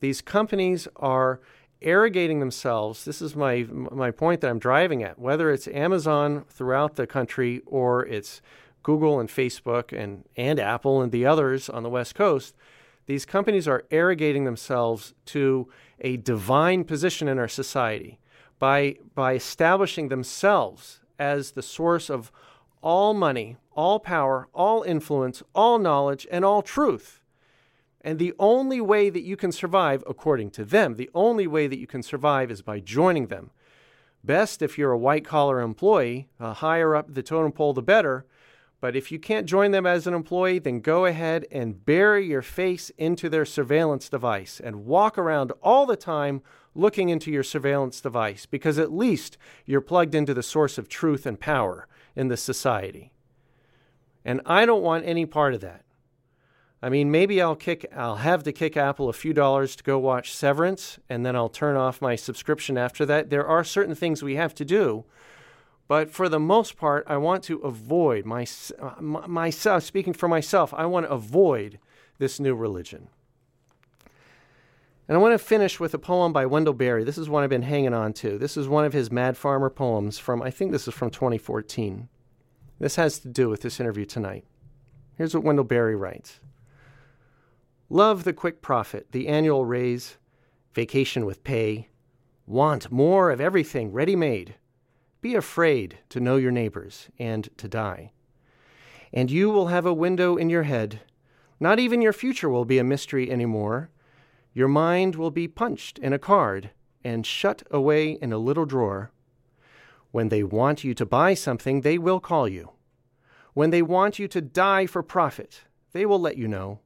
These companies are arrogating themselves. This is my my point that I'm driving at. Whether it's Amazon throughout the country or it's Google and Facebook and and Apple and the others on the West Coast, these companies are arrogating themselves to a divine position in our society by by establishing themselves as the source of all money, all power, all influence, all knowledge, and all truth. And the only way that you can survive, according to them, the only way that you can survive is by joining them. Best if you're a white collar employee, uh, higher up the totem pole, the better. But if you can't join them as an employee, then go ahead and bury your face into their surveillance device and walk around all the time looking into your surveillance device because at least you're plugged into the source of truth and power in this society. And I don't want any part of that. I mean, maybe I'll kick I'll have to kick Apple a few dollars to go watch Severance and then I'll turn off my subscription after that. There are certain things we have to do, but for the most part, I want to avoid my, myself speaking for myself, I want to avoid this new religion. And I want to finish with a poem by Wendell Berry. This is one I've been hanging on to. This is one of his Mad Farmer poems from I think this is from 2014. This has to do with this interview tonight. Here's what Wendell Berry writes. Love the quick profit, the annual raise, vacation with pay. Want more of everything ready made. Be afraid to know your neighbors and to die. And you will have a window in your head. Not even your future will be a mystery anymore. Your mind will be punched in a card and shut away in a little drawer. When they want you to buy something, they will call you. When they want you to die for profit, they will let you know.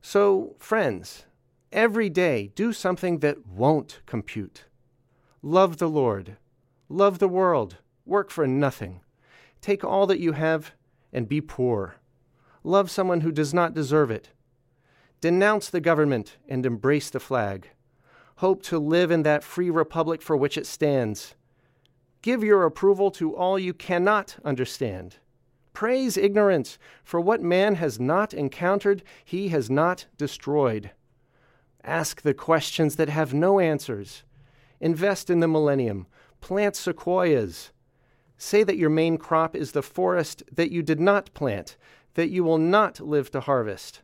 So, friends, every day do something that won't compute. Love the Lord, love the world, work for nothing. Take all that you have and be poor. Love someone who does not deserve it. Denounce the government and embrace the flag. Hope to live in that free republic for which it stands. Give your approval to all you cannot understand. Praise ignorance, for what man has not encountered, he has not destroyed. Ask the questions that have no answers. Invest in the millennium. Plant sequoias. Say that your main crop is the forest that you did not plant, that you will not live to harvest.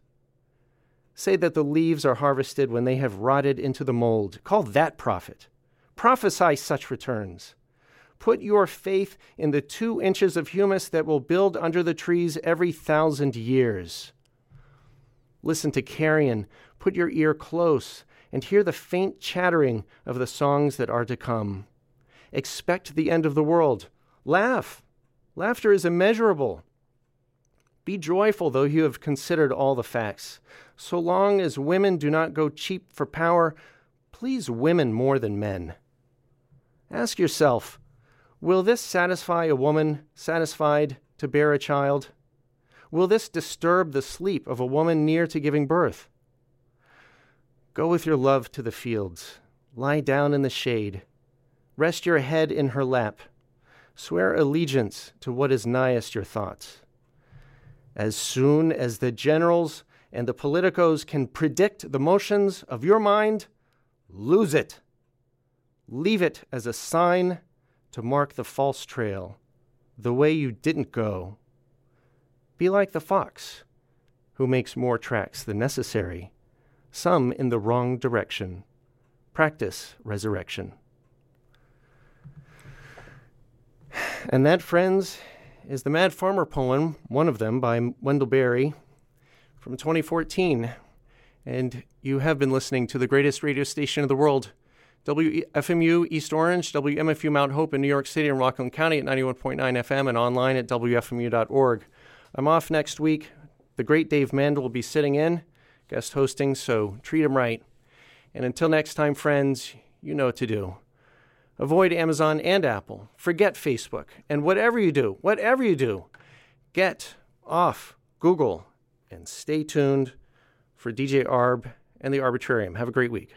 Say that the leaves are harvested when they have rotted into the mold. Call that profit. Prophesy such returns. Put your faith in the two inches of humus that will build under the trees every thousand years. Listen to carrion. Put your ear close and hear the faint chattering of the songs that are to come. Expect the end of the world. Laugh. Laughter is immeasurable. Be joyful, though you have considered all the facts. So long as women do not go cheap for power, please women more than men. Ask yourself Will this satisfy a woman satisfied to bear a child? Will this disturb the sleep of a woman near to giving birth? Go with your love to the fields. Lie down in the shade. Rest your head in her lap. Swear allegiance to what is nighest your thoughts. As soon as the generals and the politicos can predict the motions of your mind, lose it. Leave it as a sign to mark the false trail, the way you didn't go. Be like the fox, who makes more tracks than necessary, some in the wrong direction. Practice resurrection. And that, friends, is the Mad Farmer poem, one of them by Wendell Berry from 2014. And you have been listening to the greatest radio station in the world. WFMU East Orange, WMFU Mount Hope in New York City and Rockland County at 91.9 FM and online at WFMU.org. I'm off next week. The great Dave Mandl will be sitting in, guest hosting, so treat him right. And until next time, friends, you know what to do. Avoid Amazon and Apple. Forget Facebook. And whatever you do, whatever you do, get off Google and stay tuned for DJ Arb and the Arbitrarium. Have a great week.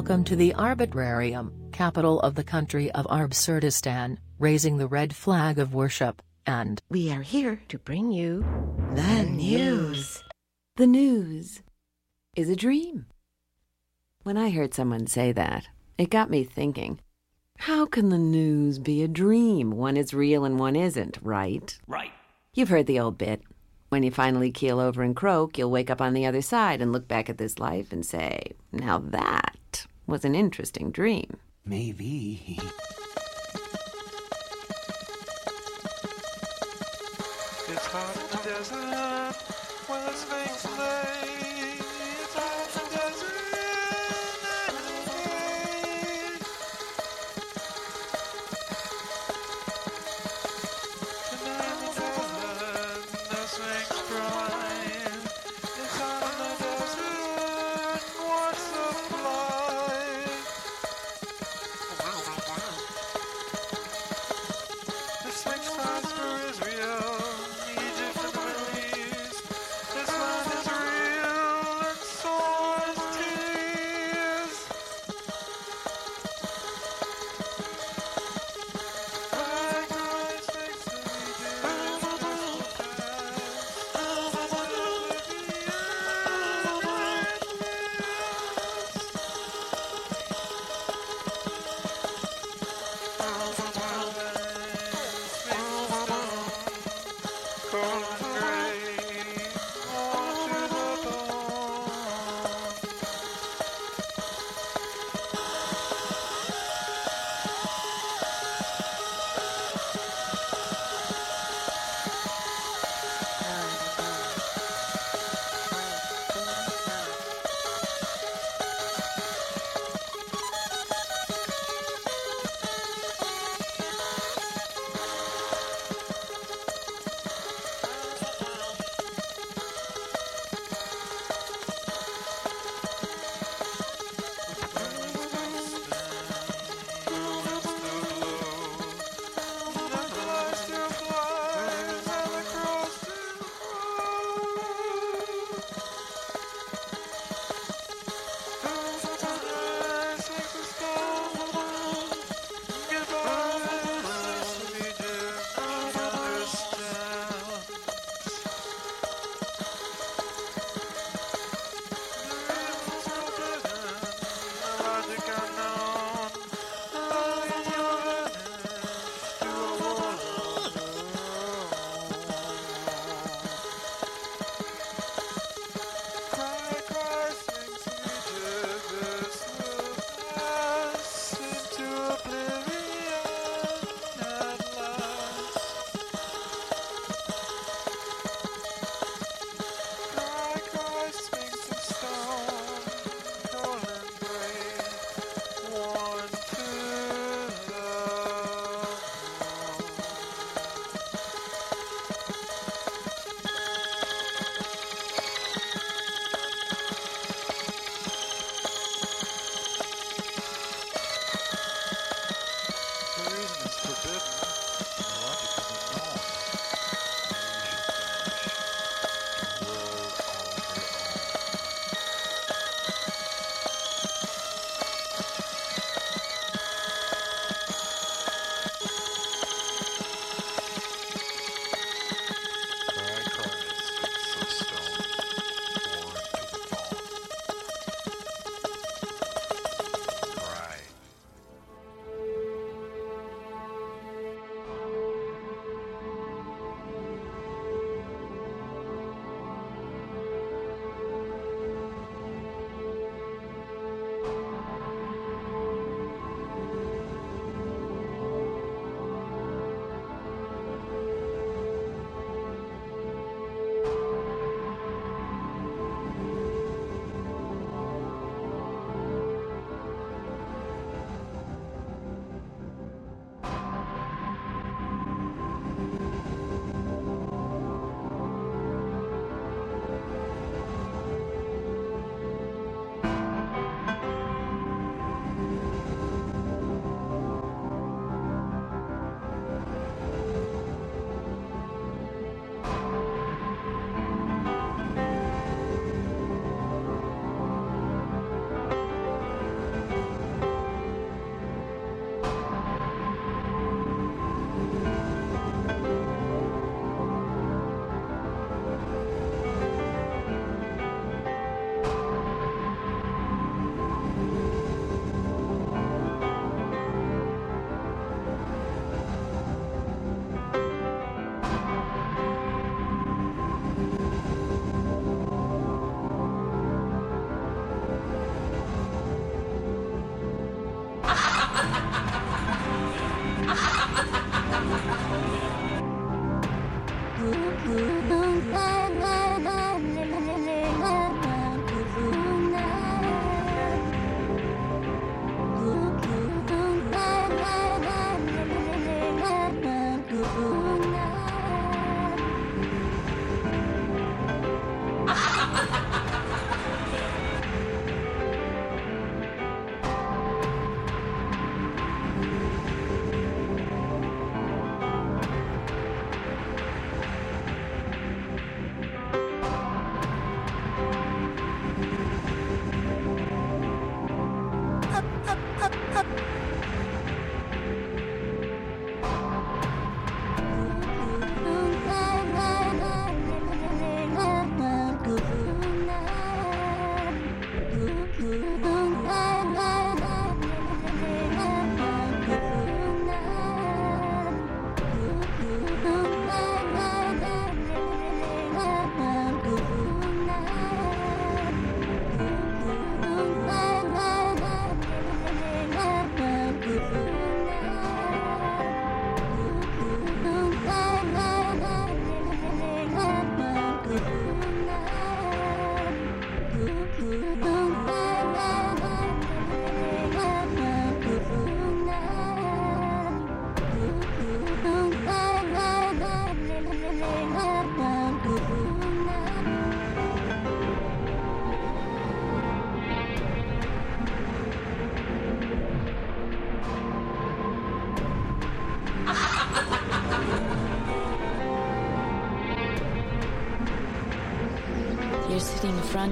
Welcome to the Arbitrarium, capital of the country of Arbsurdistan, raising the red flag of worship, and we are here to bring you the news. The news is a dream. When I heard someone say that, it got me thinking how can the news be a dream? One is real and one isn't, right? Right. You've heard the old bit. When you finally keel over and croak, you'll wake up on the other side and look back at this life and say, now that was an interesting dream. Maybe. It's hot in the desert where the snakes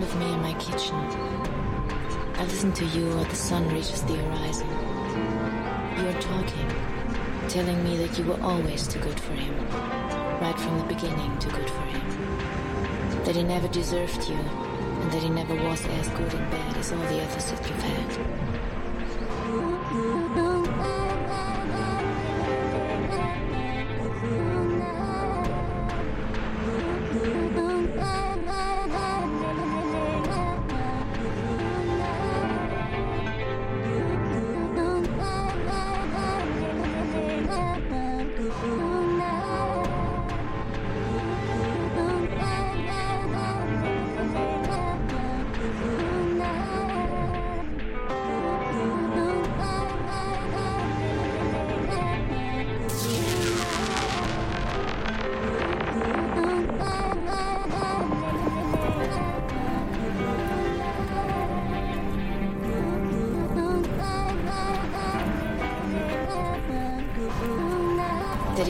of me in my kitchen. I listen to you while the sun reaches the horizon. You're talking, telling me that you were always too good for him. Right from the beginning, too good for him. That he never deserved you, and that he never was as good in bed as all the others that you've had.